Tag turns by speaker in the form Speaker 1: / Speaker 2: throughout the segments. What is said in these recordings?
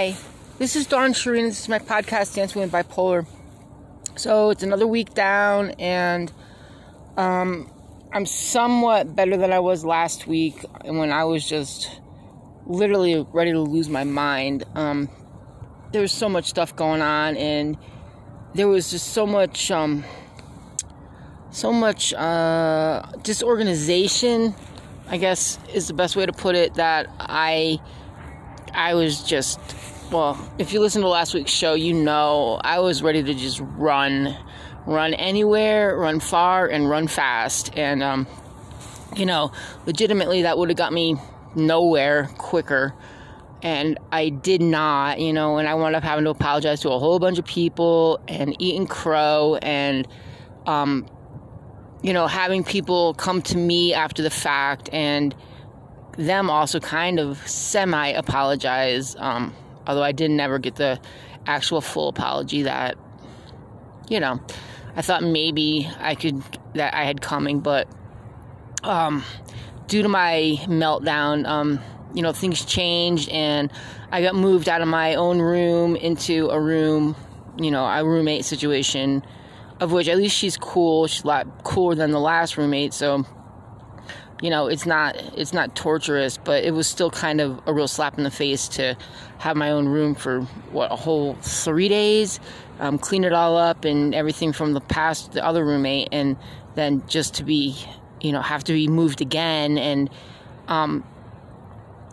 Speaker 1: Hi, this is Dawn Sherine. This is my podcast, Dancing with Bipolar. So it's another week down, and um, I'm somewhat better than I was last week when I was just literally ready to lose my mind. Um, there was so much stuff going on, and there was just so much, um, so much uh, disorganization. I guess is the best way to put it. That I I was just, well, if you listen to last week's show, you know I was ready to just run, run anywhere, run far, and run fast. And, um, you know, legitimately, that would have got me nowhere quicker. And I did not, you know, and I wound up having to apologize to a whole bunch of people and eating crow and, um, you know, having people come to me after the fact and, them also kind of semi apologize, um, although I did never get the actual full apology that, you know, I thought maybe I could, that I had coming, but um, due to my meltdown, um, you know, things changed and I got moved out of my own room into a room, you know, a roommate situation, of which at least she's cool. She's a lot cooler than the last roommate, so you know it's not it's not torturous but it was still kind of a real slap in the face to have my own room for what a whole three days um, clean it all up and everything from the past the other roommate and then just to be you know have to be moved again. And um,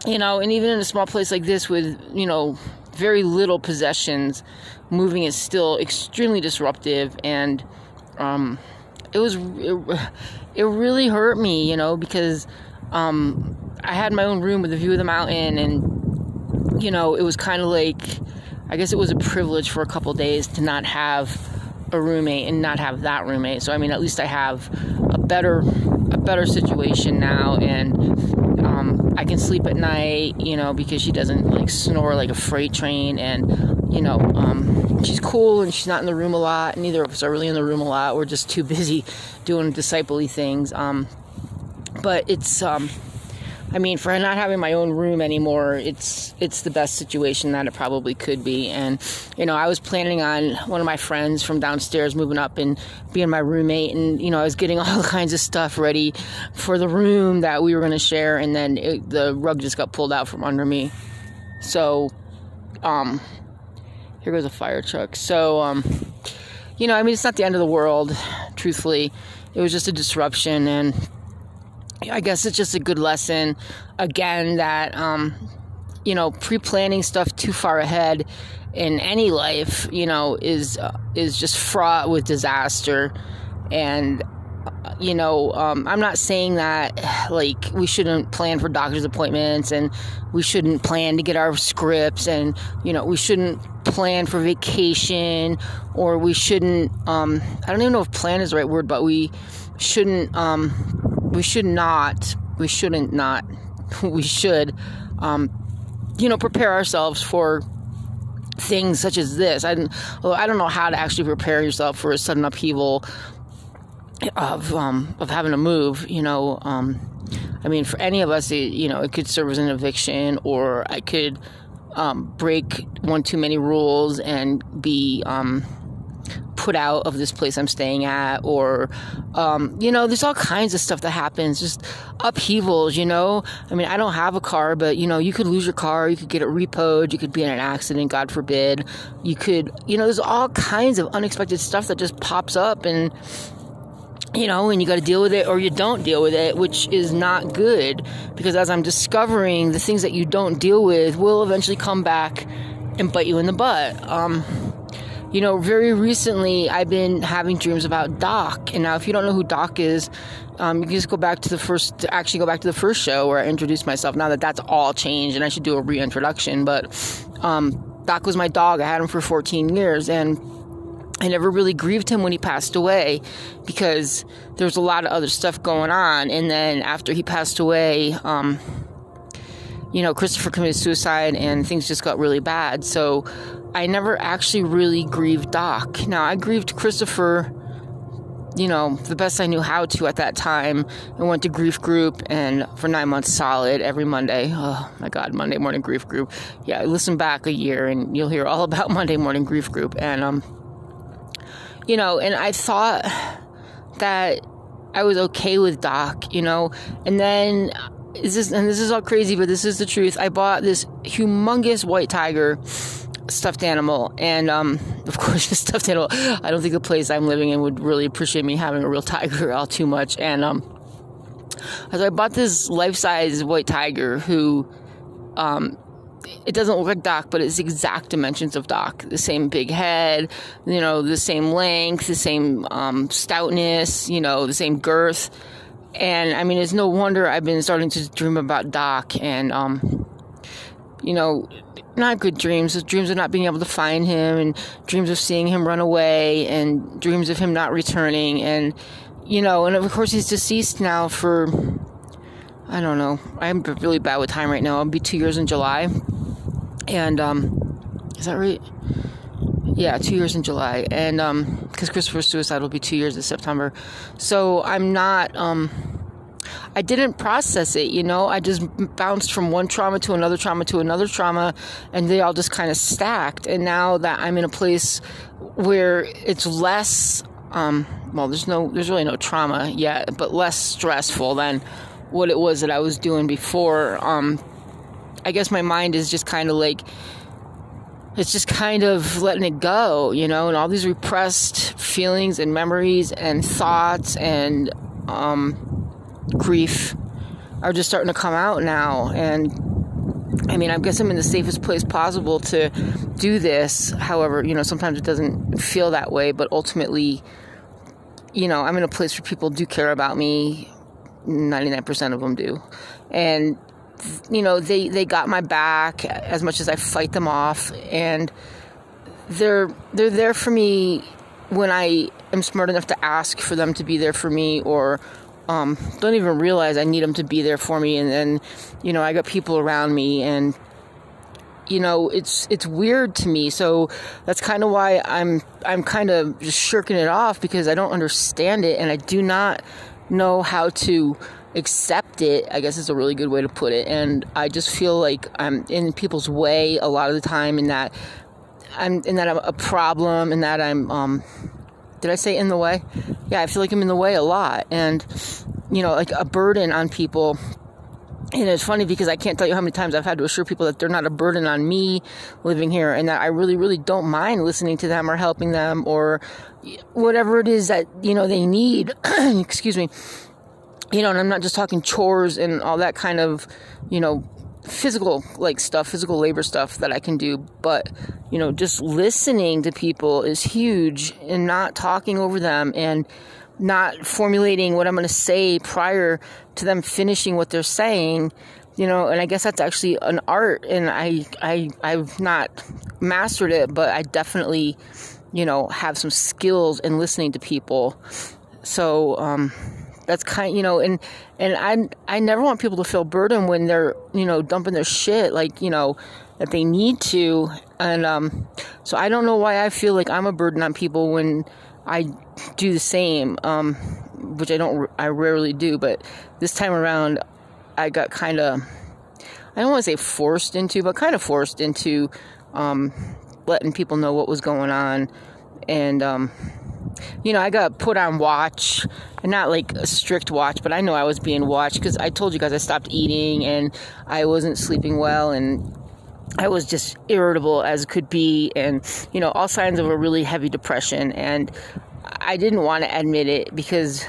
Speaker 1: you know and even in a small place like this with you know very little possessions moving is still extremely disruptive. And um, it was it really hurt me, you know, because um, I had my own room with a view of the mountain, and you know, it was kind of like I guess it was a privilege for a couple days to not have a roommate and not have that roommate. So I mean, at least I have a better a better situation now, and um, I can sleep at night, you know, because she doesn't like snore like a freight train, and you know, um, she's cool and she's not in the room a lot. Neither of us are really in the room a lot. We're just too busy doing discipley things. Um, but it's um, I mean, for not having my own room anymore, it's it's the best situation that it probably could be. And you know, I was planning on one of my friends from downstairs moving up and being my roommate, and you know, I was getting all kinds of stuff ready for the room that we were going to share, and then it, the rug just got pulled out from under me. So, um, here goes a fire truck. So, um, you know, I mean, it's not the end of the world. Truthfully, it was just a disruption and I guess it's just a good lesson again that um, you know pre-planning stuff too far ahead in any life you know is uh, is just fraught with disaster. And uh, you know um, i'm not saying that like we shouldn't plan for doctor's appointments and we shouldn't plan to get our scripts and you know we shouldn't plan for vacation or we shouldn't um, i don't even know if plan is the right word but we shouldn't um, we should not, we shouldn't not, we should, um, you know, prepare ourselves for things such as this. I, well, I don't know how to actually prepare yourself for a sudden upheaval of um, of having to move. You know, um, I mean, for any of us, it, you know, it could serve as an eviction, or I could um, break one too many rules and be um, put out of this place I'm staying at, or, um, you know, there's all kinds of stuff that happens, just upheavals, you know. I mean, I don't have a car, but, you know, you could lose your car, you could get it repoed, you could be in an accident, God forbid. You could, you know, there's all kinds of unexpected stuff that just pops up and, you know, and you got to deal with it or you don't deal with it, which is not good because as I'm discovering, the things that you don't deal with will eventually come back and bite you in the butt. Um, you know, very recently I've been having dreams about Doc. And now, if you don't know who Doc is, um, you can just go back to the first, actually go back to the first show where I introduced myself. Now that that's all changed, and I should do a reintroduction. But um, Doc was my dog. I had him for 14 years, and I never really grieved him when he passed away because there was a lot of other stuff going on. And then after he passed away, um, you know, Christopher committed suicide and things just got really bad. So I never actually really grieved Doc. Now, I grieved Christopher you know, the best I knew how to at that time. I went to grief group and for nine months solid every Monday. Oh my God, Monday morning grief group. Yeah, listen back a year and you'll hear all about Monday morning grief group. And, um, you know, and I thought that I was okay with Doc, you know, and then this is, and this is all crazy, but this is the truth. I bought this humongous white tiger stuffed animal. And um, of course, the stuffed animal, I don't think the place I'm living in would really appreciate me having a real tiger all too much. And um, so I bought this life size white tiger who. Um, it doesn't look like Doc, but it's exact dimensions of Doc. The same big head, you know, the same length, the same um, stoutness, you know, the same girth. And I mean, it's no wonder I've been starting to dream about Doc and, um, you know, not good dreams, dreams of not being able to find him, and dreams of seeing him run away, and dreams of him not returning, and you know, and of course he's deceased now for I don't know. I'm really bad with time right now. I'll be two years in July, and um, is that right? Yeah, two years in July, and um, because Christopher's suicide will be two years in September, so I'm not um I didn't process it, you know. I just bounced from one trauma to another trauma to another trauma, and they all just kind of stacked. And now that I'm in a place where it's less, um, well, there's no, there's really no trauma yet, but less stressful than what it was that I was doing before. Um, I guess my mind is just kind of like, it's just kind of letting it go, you know, and all these repressed feelings and memories and thoughts and, um, grief are just starting to come out now. And I mean, I guess I'm in the safest place possible to do this. However, you know, sometimes it doesn't feel that way, but ultimately, you know, I'm in a place where people do care about me. 99% of them do. And, you know, they, they got my back as much as I fight them off. And they're, they're there for me when I am smart enough to ask for them to be there for me or um, don't even realize I need them to be there for me. And then, you know, I got people around me and, you know, it's, it's weird to me. So that's kind of why I'm, I'm kind of just shirking it off because I don't understand it and I do not know how to accept it, I guess is a really good way to put it. And I just feel like I'm in people's way a lot of the time and that I'm, in that I'm a problem and that I'm, um, did I say in the way? Yeah, I feel like I'm in the way a lot. And, you know, like a burden on people. And it's funny because I can't tell you how many times I've had to assure people that they're not a burden on me living here and that I really, really don't mind listening to them or helping them or whatever it is that, you know, they need. Excuse me. You know, and I'm not just talking chores and all that kind of, you know, physical like stuff, physical labor stuff that I can do, but you know, just listening to people is huge and not talking over them and not formulating what I'm going to say prior to them finishing what they're saying, you know, and I guess that's actually an art and I I I've not mastered it, but I definitely, you know, have some skills in listening to people. So, um that's kind you know and and i i never want people to feel burdened when they're you know dumping their shit like you know that they need to. And um so i don't know why i feel like i'm a burden on people when i do the same um which i don't i rarely do but this time around i got kind of i don't want to say forced into but kind of forced into um letting people know what was going on. And um you know, I got put on watch, and not like a strict watch, but I know I was being watched because I told you guys I stopped eating and I wasn't sleeping well and I was just irritable as could be, and you know, all signs of a really heavy depression. And I didn't want to admit it because,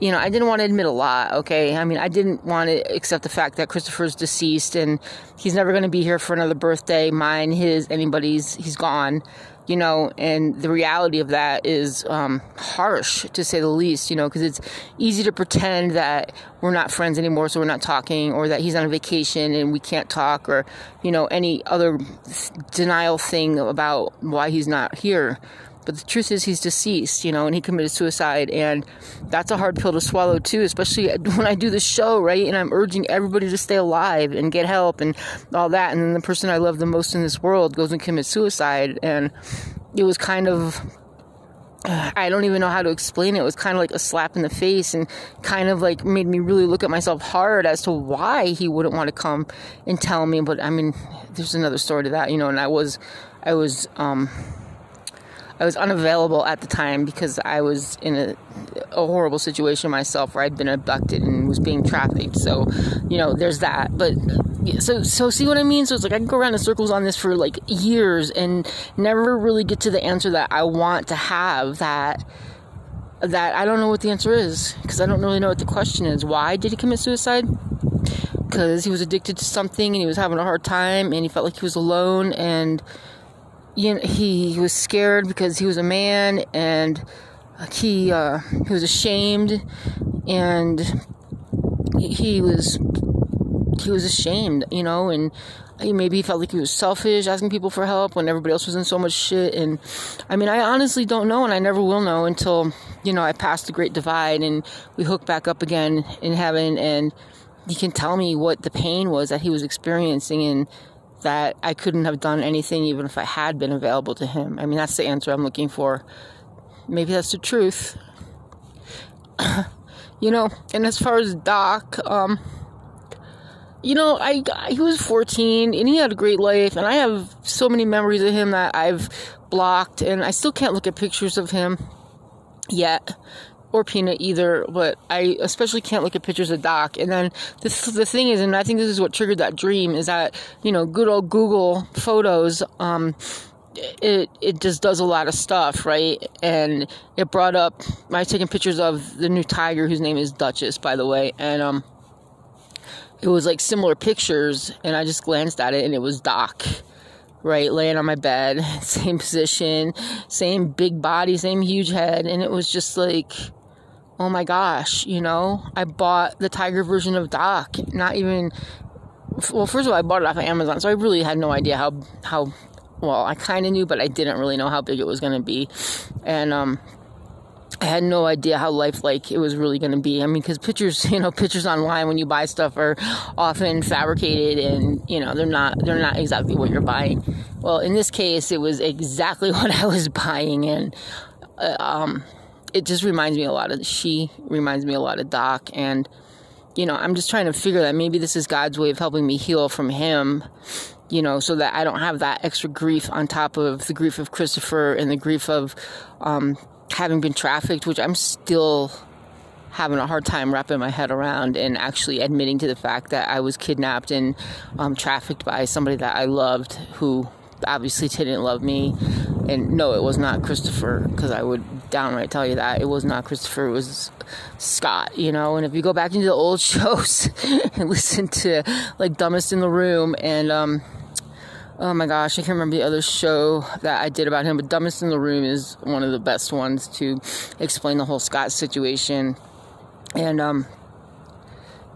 Speaker 1: you know, I didn't want to admit a lot, okay? I mean, I didn't want to accept the fact that Christopher's deceased and he's never going to be here for another birthday, mine, his, anybody's, he's gone you know, and the reality of that is um, harsh to say the least, you know, because it's easy to pretend that we're not friends anymore, so we're not talking, or that he's on a vacation and we can't talk, or, you know, any other denial thing about why he's not here. But the truth is, he's deceased, you know, and he committed suicide. And that's a hard pill to swallow, too, especially when I do the show, right? And I'm urging everybody to stay alive and get help and all that. And then the person I love the most in this world goes and commits suicide. And it was kind of I don't even know how to explain it. It was kind of like a slap in the face and kind of like made me really look at myself hard as to why he wouldn't want to come and tell me. But I mean, there's another story to that, you know, and I was, I was, um, I was unavailable at the time because I was in a, a horrible situation myself where I'd been abducted and was being trafficked. So, you know, there's that. But so, so see what I mean? So it's like I can go around in circles on this for like years and never really get to the answer that I want to have that that I don't know what the answer is because I don't really know what the question is. Why did he commit suicide? Because he was addicted to something and he was having a hard time and he felt like he was alone and you know, he, was scared because he was a man and he uh, he was ashamed and he was he was ashamed, you know, and he maybe he felt like he was selfish, asking people for help when everybody else was in so much shit. And I mean, I honestly don't know, and I never will know until you know I pass the great divide and we hook back up again in heaven, and he can tell me what the pain was that he was experiencing and that I couldn't have done anything even if I had been available to him. I mean, that's the answer I'm looking for. Maybe that's the truth. you know, and as far as Doc, um, you know, I he was 14 and he had a great life, and I have so many memories of him that I've blocked, and I still can't look at pictures of him yet or Peanut either, but I especially can't look at pictures of Doc. And then this, the thing is, and I think this is what triggered that dream, is that you know, good old Google Photos, um, it it just does a lot of stuff, right? And it brought up I was taking pictures of the new tiger, whose name is Duchess, by the way, and um, it was like similar pictures, and I just glanced at it, and it was Doc right, laying on my bed, same position, same big body, same huge head, and it was just like, oh my gosh, you know, I bought the tiger version of Doc. Not even, well, first of all, I bought it off of Amazon, so I really had no idea how, how, well, I kind of knew, but I didn't really know how big it was going to be. And, um, I had no idea how lifelike it was really going to be. I mean, because pictures, you know, pictures online when you buy stuff are often fabricated, and you know they're not they're not exactly what you're buying. Well, in this case, it was exactly what I was buying, and uh, um, it just reminds me a lot of she reminds me a lot of Doc. And you know I'm just trying to figure that maybe this is God's way of helping me heal from him you know so that I don't have that extra grief on top of the grief of Christopher and the grief of um, having been trafficked which I'm still having a hard time wrapping my head around and actually admitting to the fact that I was kidnapped and um, trafficked by somebody that I loved who obviously didn't love me. And no, it was not Christopher, because I would downright tell you that. It was not Christopher, it was Scott, you know. And if you go back into the old shows and listen to, like, Dumbest in the Room and, um, oh my gosh, I can't remember the other show that I did about him, but Dumbest in the Room is one of the best ones to explain the whole Scott situation. And, um,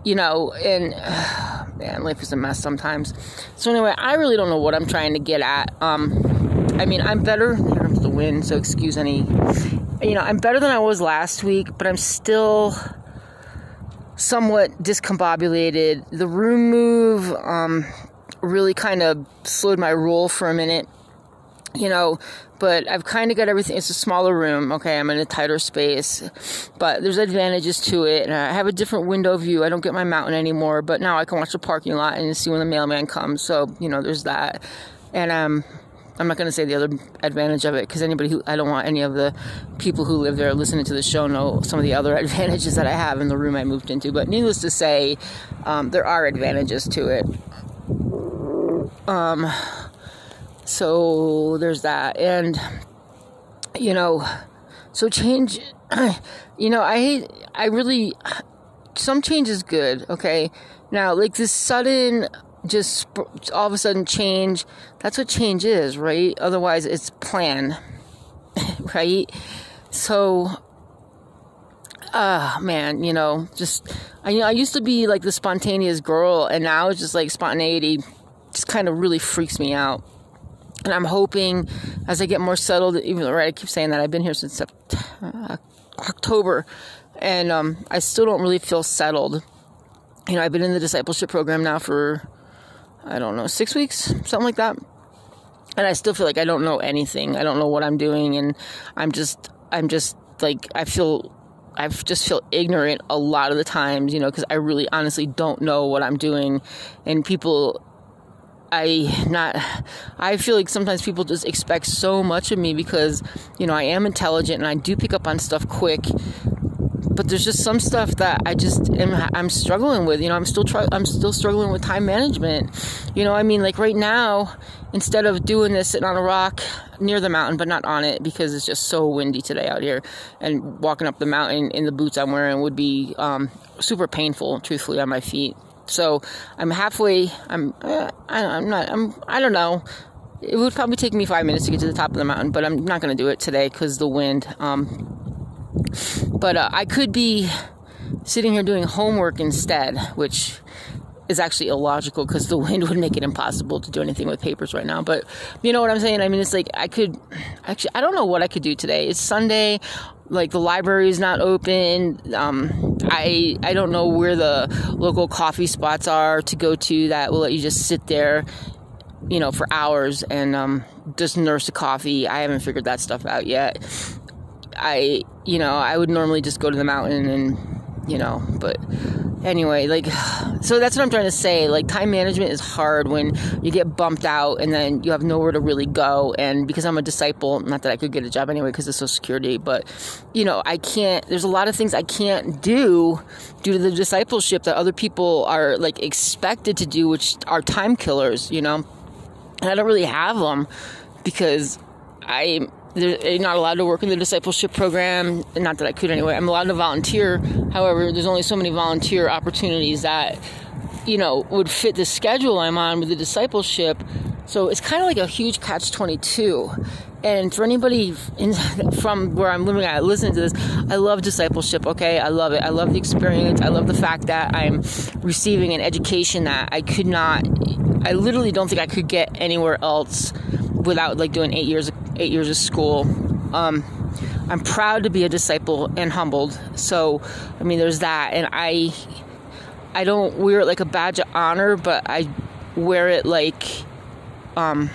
Speaker 1: you know, and uh, man, life is a mess sometimes. So anyway, I really don't know what I'm trying to get at. Um, I mean, I'm better. Wind, so excuse any. You know, I'm better than I was last week, but I'm still somewhat discombobulated. The room move um, really kind of slowed my roll for a minute. You know, but I've kind of got everything. It's a smaller room. Okay, I'm in a tighter space, but there's advantages to it. And I have a different window view. I don't get my mountain anymore, but now I can watch the parking lot and see when the mailman comes. So you know, there's that. And um, I'm not going to say the other advantage of it because anybody who I don't want any of the people who live there listening to the show know some of the other advantages that I have in the room I moved into. But needless to say, um, there are advantages to it. Um, so there's that, and you know, so change. You know, I. I really. Some change is good. Okay, now like this sudden just all of a sudden change. That's what change is, right? Otherwise, it's plan, right? So, ah, uh, man, you know, just I, you know, I used to be like the spontaneous girl, and now it's just like spontaneity just kind of really freaks me out. And I'm hoping as I get more settled, even though right, I keep saying that I've been here since September, October, and um, I still don't really feel settled. You know, I've been in the discipleship program now for I don't know, six weeks, something like that. And I still feel like I don't know anything. I don't know what I'm doing, and I'm just I'm just like I feel I just feel ignorant a lot of the times, you know, because I really honestly don't know what I'm doing, and people. I not I feel like sometimes people just expect so much of me because you know I am intelligent and I do pick up on stuff quick but there's just some stuff that I just am I'm struggling with. You know, I'm still try, I'm still struggling with time management. You know, I mean, like right now, instead of doing this sitting on a rock near the mountain, but not on it because it's just so windy today out here, and walking up the mountain in the boots I'm wearing would be um, super painful, truthfully, on my feet. So I'm halfway. I'm uh, I'm not. I'm I don't know it would probably take me five minutes to get to the top of the mountain, but I'm not going to do it today because the wind. Um, but uh, I could be sitting here doing homework instead, which is actually illogical because the wind would make it impossible to do anything with papers right now. But you know what I'm saying? I mean, it's like I could actually, I don't know what I could do today. It's Sunday. Like the library is not open. Um, I I don't know where the local coffee spots are to go to that will let you just sit there, you know, for hours and um, just nurse a coffee. I haven't figured that stuff out yet. I, you know, I would normally just go to the mountain and, you know, but anyway, like, so that's what I'm trying to say. Like, time management is hard when you get bumped out and then you have nowhere to really go. And because I'm a disciple, not that I could get a job anyway because of Social Security, but, you know, I can't, there's a lot of things I can't do due to the discipleship that other people are like expected to do, which are time killers, you know? And I don't really have them because I they're not allowed to work in the discipleship program. Not that I could anyway. I'm allowed to volunteer. However, there's only so many volunteer opportunities that, you know, would fit the schedule I'm on with the discipleship. So it's kind of like a huge catch 22. And for anybody in, from where I'm living at listening to this, I love discipleship, okay? I love it. I love the experience. I love the fact that I'm receiving an education that I could not, I literally don't think I could get anywhere else without like doing eight years eight years of school. Um, I'm proud to be a disciple and humbled. So, I mean, there's that, and I, I don't wear it like a badge of honor, but I wear it like, um,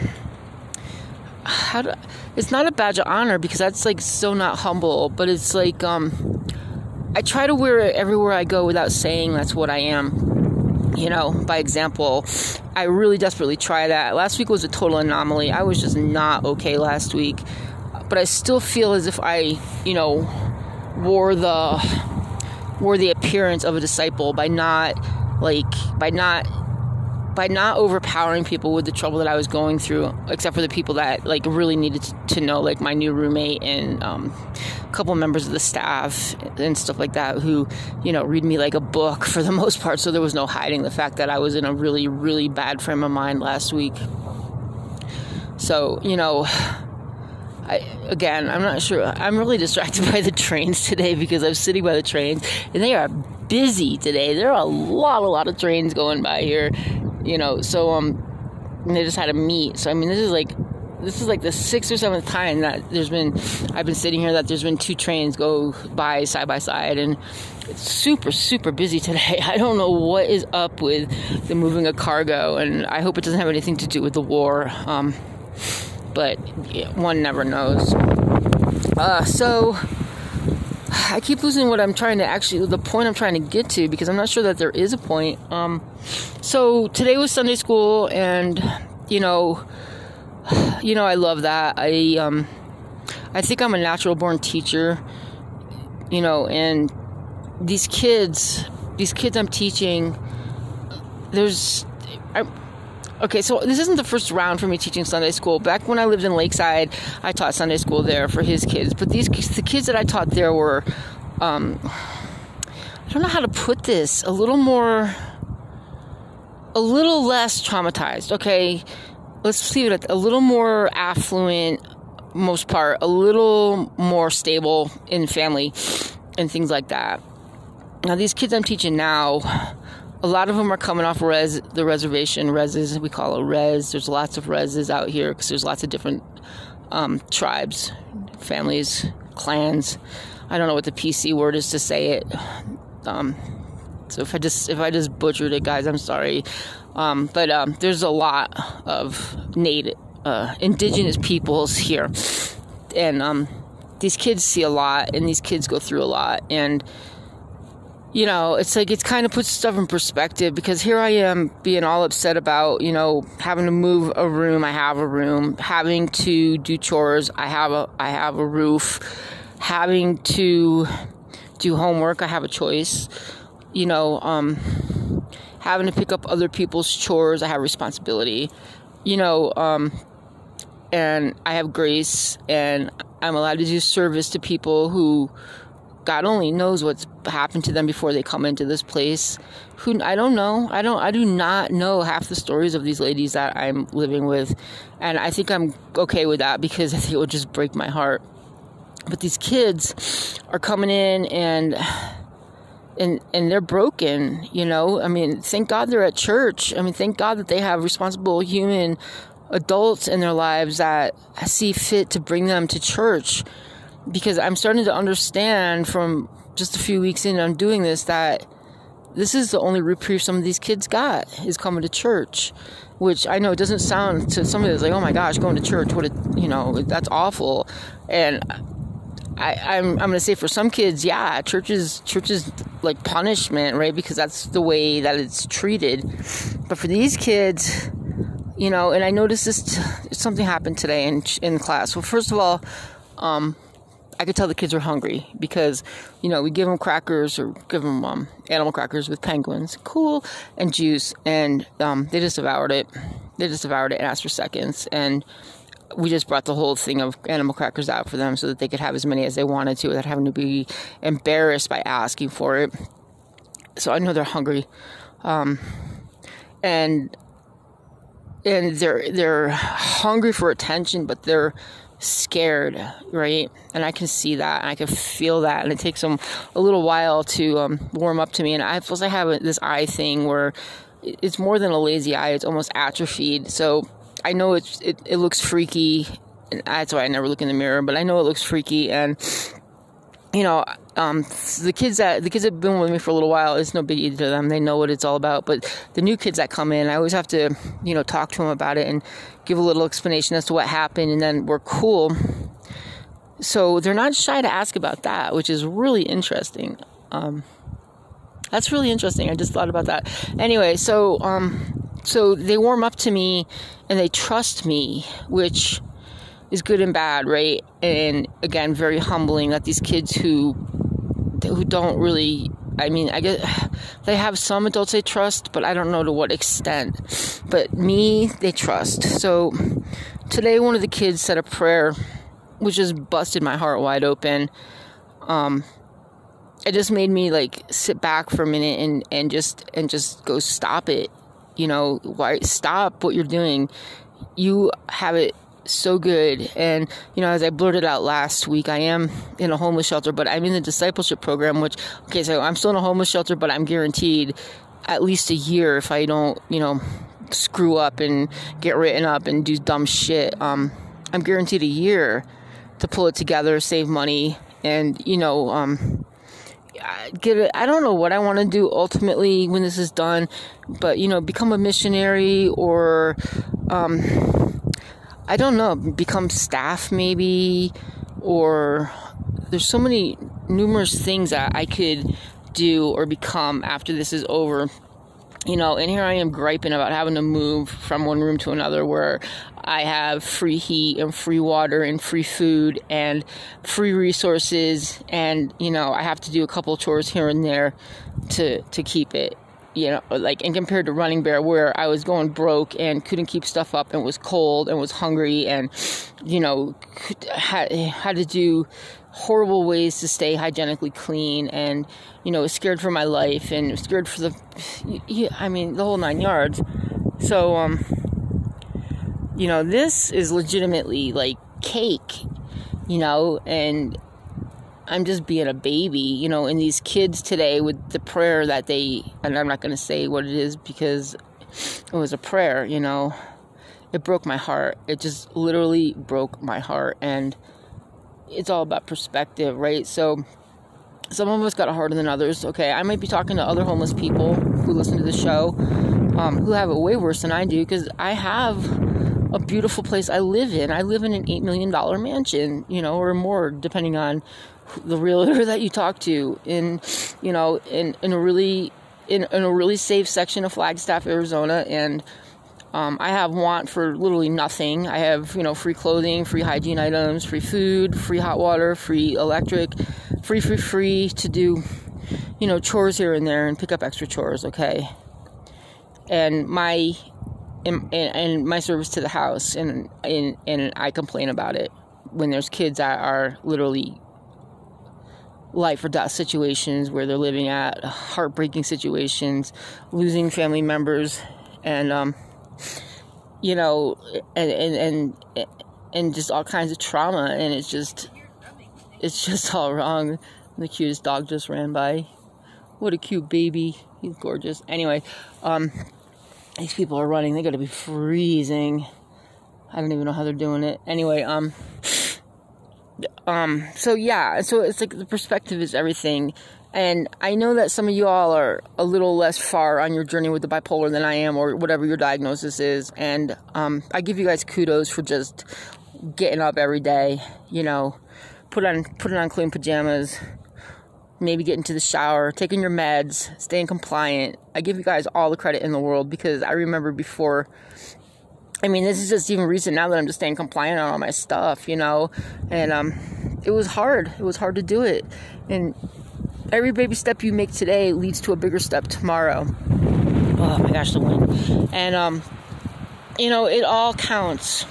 Speaker 1: how do? It's not a badge of honor because that's like so not humble, but it's like, um, I try to wear it everywhere I go without saying that's what I am you know, by example. I really desperately try that. Last week was a total anomaly. I was just not okay last week. But I still feel as if I, you know, wore the wore the appearance of a disciple by not like by not by not overpowering people with the trouble that I was going through, except for the people that like really needed to, know, like my new roommate and um, a couple members of the staff and stuff like that, who you know read me like a book for the most part. So there was no hiding the fact that I was in a really really bad frame of mind last week. So you know. I, again, I'm not sure. I'm really distracted by the trains today because I'm sitting by the trains and they are busy today. There are a lot, a lot of trains going by here you know, so um, they just had a meet. So I mean, this is like this is like the sixth or seventh time that there's been I've been sitting here that there's been two trains go by side by side and it's super super busy today. I don't know what is up with the moving of cargo and I hope it doesn't have anything to do with the war. Um, but one never knows. Uh, so I keep losing what I'm trying to actually, the point I'm trying to get to because I'm not sure that there is a point. Um, so today was Sunday school, and you know, you know, I love that. I um, I think I'm a natural born teacher. You know, and these kids, these kids I'm teaching, there's, I, Okay, so this isn't the first round for me teaching Sunday school. Back when I lived in Lakeside, I taught Sunday school there for his kids. But these the kids that I taught there were, um, I don't know how to put this, a little more, a little less traumatized. Okay, let's leave it at a little more affluent, most part, a little more stable in family and things like that. Now these kids I'm teaching now a lot of them are coming off res the reservation reses we call it res. There's lots of reses out here because there's lots of different um, tribes families clans. I don't know what the pc word is to say it. Um, so if i just if i just butchered it guys i'm sorry. Um, but um, there's a lot of native uh, indigenous peoples here. And um, these kids see a lot and these kids go through a lot. And you know, it's like it's kind of puts stuff in perspective because here I am being all upset about, you know, having to move a room. I have a room, having to do chores. I have a I have a roof, having to do homework. I have a choice. You know, um, having to pick up other people's chores. I have responsibility. You know, um, and I have grace, and I'm allowed to do service to people who God only knows what's happened to them before they come into this place. Who I don't know. I don't. I do not know half the stories of these ladies that I'm living with, and I think I'm okay with that because I think it would just break my heart. But these kids are coming in and and and they're broken. You know. I mean, thank God they're at church. I mean, thank God that they have responsible human adults in their lives that see fit to bring them to church because I'm starting to understand from just a few weeks in I'm doing this that this is the only reprieve some of these kids got is coming to church which i know it doesn't sound to somebody that's like oh my gosh going to church what a you know that's awful and I, I'm I'm gonna say for some kids, yeah, church is church is like punishment, right? Because that's the way that it's treated. But for these kids, you know, and I noticed this something happened today in in class. Well, first of all, um, I could tell the kids were hungry because, you know, we give them crackers or give them um, animal crackers with penguins, cool, and juice, and um, they just devoured it. They just devoured it and asked for seconds, and we just brought the whole thing of animal crackers out for them so that they could have as many as they wanted to without having to be embarrassed by asking for it. So I know they're hungry, um, and and they're they're hungry for attention, but they're scared, right? And I can see that, I can feel that, and it takes them a little while to um, warm up to me. And I plus I have this eye thing where it's more than a lazy eye; it's almost atrophied. So I know it, it looks freaky, and that's why I never look in the mirror. But I know it looks freaky, and you know, um, the kids that the kids have been with me for a little while, it's no biggie to them. They know what it's all about. But the new kids that come in, I always have to, you know, talk to them about it and give a little explanation as to what happened, and then we're cool. So they're not shy to ask about that, which is really interesting. Um, that's really interesting. I just thought about that. Anyway, so um, so they warm up to me and they trust me, which is good and bad, right? And again, very humbling that these kids who who don't really I mean, I guess they have some adults they trust, but I don't know to what extent. But me, they trust. So today, one of the kids said a prayer, which just busted my heart wide open. Um, it just made me like sit back for a minute and and just and just go stop it. You know, why stop what you're doing? You have it so good. And, you know, as I blurted out last week, I am in a homeless shelter, but I'm in the discipleship program, which, okay, so I'm still in a homeless shelter, but I'm guaranteed at least a year if I don't, you know, screw up and get written up and do dumb shit. Um, I'm guaranteed a year to pull it together, save money, and, you know, um, get it. I don't know what I want to do ultimately when this is done, but you know, become a missionary or um, I don't know, become staff maybe, or there's so many numerous things that I could do or become after this is over. You know, and here I am griping about having to move from one room to another where I have free heat and free water and free food and free resources and you know, I have to do a couple chores here and there to to keep it you know, like, and compared to Running Bear, where I was going broke and couldn't keep stuff up and was cold and was hungry and, you know, had, had to do horrible ways to stay hygienically clean and, you know, was scared for my life and scared for the, I mean, the whole nine yards. So, um, you know, this is legitimately like cake, you know, and I'm just being a baby, you know, and these kids today with the prayer that they, and I'm not going to say what it is because it was a prayer, you know, it broke my heart. It just literally broke my heart. And it's all about perspective, right? So some of us got it harder than others. Okay, I might be talking to other homeless people who listen to the show um, who have it way worse than I do because I have a beautiful place I live in. I live in an $8 million mansion, you know, or more, depending on the realtor that you talk to, in, you know, in, in a really, in, in a really safe section of Flagstaff, Arizona. And, um, I have want for literally nothing. I have, you know, free clothing, free hygiene items, free food, free hot water, free electric, free, free, free to do, you know, chores here and there and pick up extra chores, okay? And my and, and my service to the house, and, and and I complain about it when there's kids that are literally life or death situations where they're living at heartbreaking situations, losing family members, and um, you know, and and and and just all kinds of trauma, and it's just it's just all wrong. The cutest dog just ran by. What a cute baby. He's gorgeous. Anyway, um, these people are running. They got to be freezing. I don't even know how they're doing it. Anyway, um, um, so yeah, so it's like the perspective is everything. And I know that some of you all are a little less far on your journey with the bipolar than I am, or whatever your diagnosis is. And um, I give you guys kudos for just getting up every day. You know, put on putting on clean pajamas, maybe getting to the shower, taking your meds, staying compliant. I give you guys all the credit in the world because I remember before. I mean, this is just even recent now that I'm just staying compliant on all my stuff, you know, and um, it was hard. It was hard to do it, and every baby step you make today leads to a bigger step tomorrow. Oh my gosh, the wind, and um, you know, it all counts,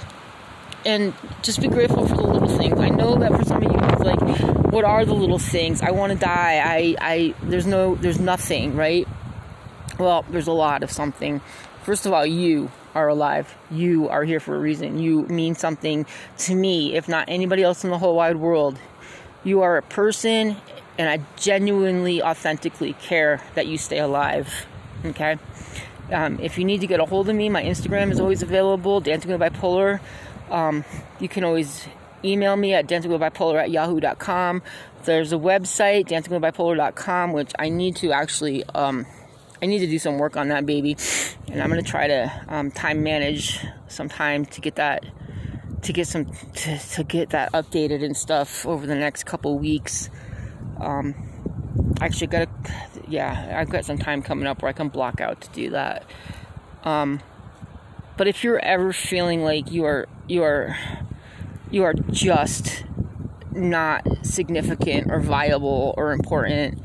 Speaker 1: and just be grateful for the little things. I know that for some of you, it's like what are the little things? I want to die. I, I, there's no, there's nothing, right? Well, there's a lot of something. First of all, you are alive. You are here for a reason. You mean something to me, if not anybody else in the whole wide world. You are a person, and I genuinely, authentically care that you stay alive. Okay? Um, if you need to get a hold of me, my Instagram is always available, Dancing with Bipolar. Um, you can always email me at dancingwithbipolar at yahoo.com. There's a website, dancingwithbipolar.com, which I need to actually, um, I need to do some work on that baby. And I'm to try to um, time manage some time to get that, to get some, to, to get that updated and stuff over the next couple weeks. Um, actually got yeah, I've got some time coming up where I can block out to do that. Um, but if you're ever feeling like you are, you are, you are just not significant or viable or important,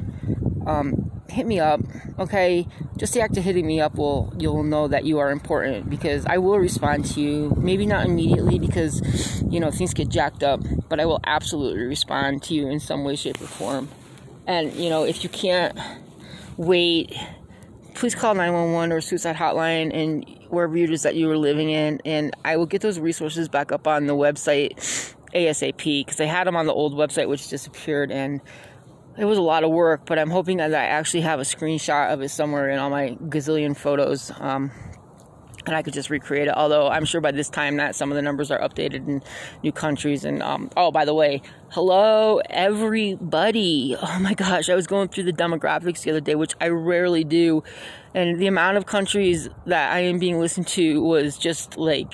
Speaker 1: um, hit me up. Okay, just the act of hitting me up will you'll know that you are important because I will respond to you. Maybe not immediately because you know things get jacked up, but I will absolutely respond to you in some way, shape, or form. And you know if you can't wait, please call 911 or suicide hotline and wherever it is that you were living in, and I will get those resources back up on the website ASAP because I had them on the old website which disappeared and it was a lot of work, but I'm hoping that I actually have a screenshot of it somewhere in all my gazillion photos. Um, and I could just recreate it. Although I'm sure by this time that some of the numbers are updated in new countries. And um, oh, by the way, hello everybody! Oh my gosh, I was going through the demographics the other day, which I rarely do, and the amount of countries that I am being listened to was just like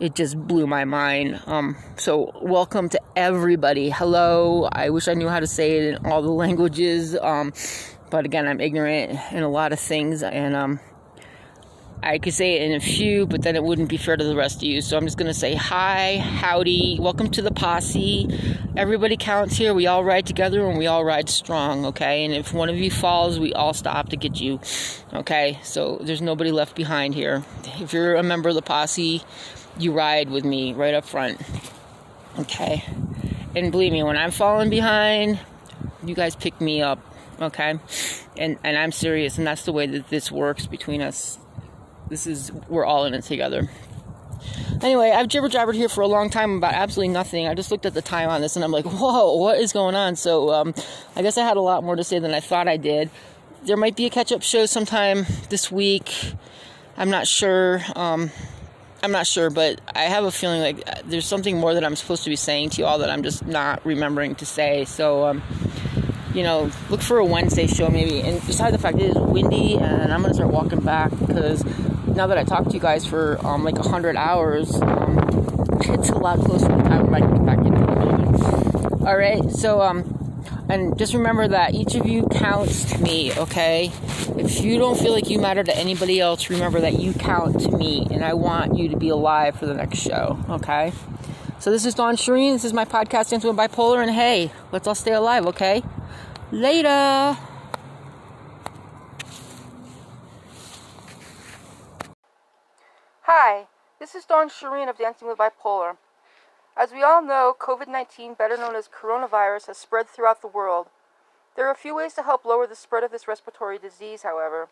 Speaker 1: it just blew my mind. Um, so welcome to everybody. Hello. I wish I knew how to say it in all the languages. Um, but again, I'm ignorant in a lot of things, and um, I could say it in a few, but then it wouldn't be fair to the rest of you. So I'm just going to say hi, howdy, welcome to the posse. Everybody counts here. We all ride together and we all ride strong, okay? And if one of you falls, we all stop to get you, okay? So there's nobody left behind here. If you're a member of the posse, you ride with me right up front, okay? And believe me, when I'm falling behind, you guys pick me up, okay? And and I'm serious, and that's the way that this works between us this is we're all in it together. Anyway, I've jibber jabbered here for a long time about absolutely nothing. I just looked at the time on this and I'm like, whoa, what is going on? So um, I guess I had a lot more to say than I thought I did. There might be a catch up show sometime this week. I'm not sure. Um, I'm not sure, but I have a feeling like there's something more that I'm supposed to be saying to you all that I'm just not remembering to say. So, um, you know, look for a Wednesday show maybe. And besides the fact it is windy and I'm to start walking back because now that I talked to you guys for um, like 100 hours, um, it's a lot closer to the time when I get back into the building. All right, so um, and just remember that each of you counts to me, okay? If you don't feel like you matter to anybody else, remember that you count to me, and I want you to be alive for the next show, okay? So this is Dawn Sherine. This is my podcast, Dancing with Bipolar, and hey, let's all stay alive, okay? Later. Hi, this is Dawn Sherine of Dancing with Bipolar. As we all know, COVID 19, better known as coronavirus, has spread throughout the world. There are a few ways to help lower the spread of this respiratory disease, however.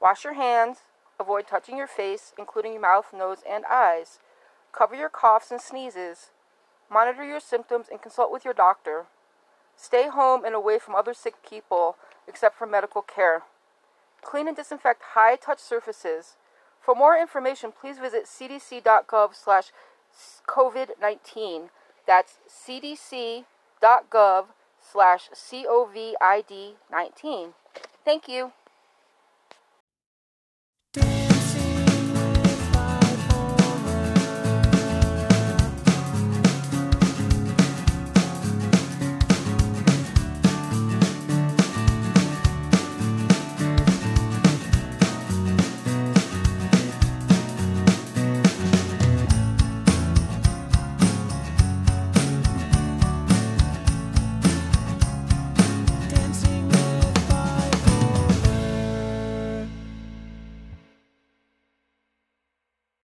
Speaker 1: Wash your hands, avoid touching your face, including your mouth, nose, and eyes. Cover your coughs and sneezes. Monitor your symptoms and consult with your doctor. Stay home and away from other sick people except for medical care. Clean and disinfect high touch surfaces. For more information, please visit cdc.gov slash COVID-19. That's cdc.gov slash COVID-19. Thank you.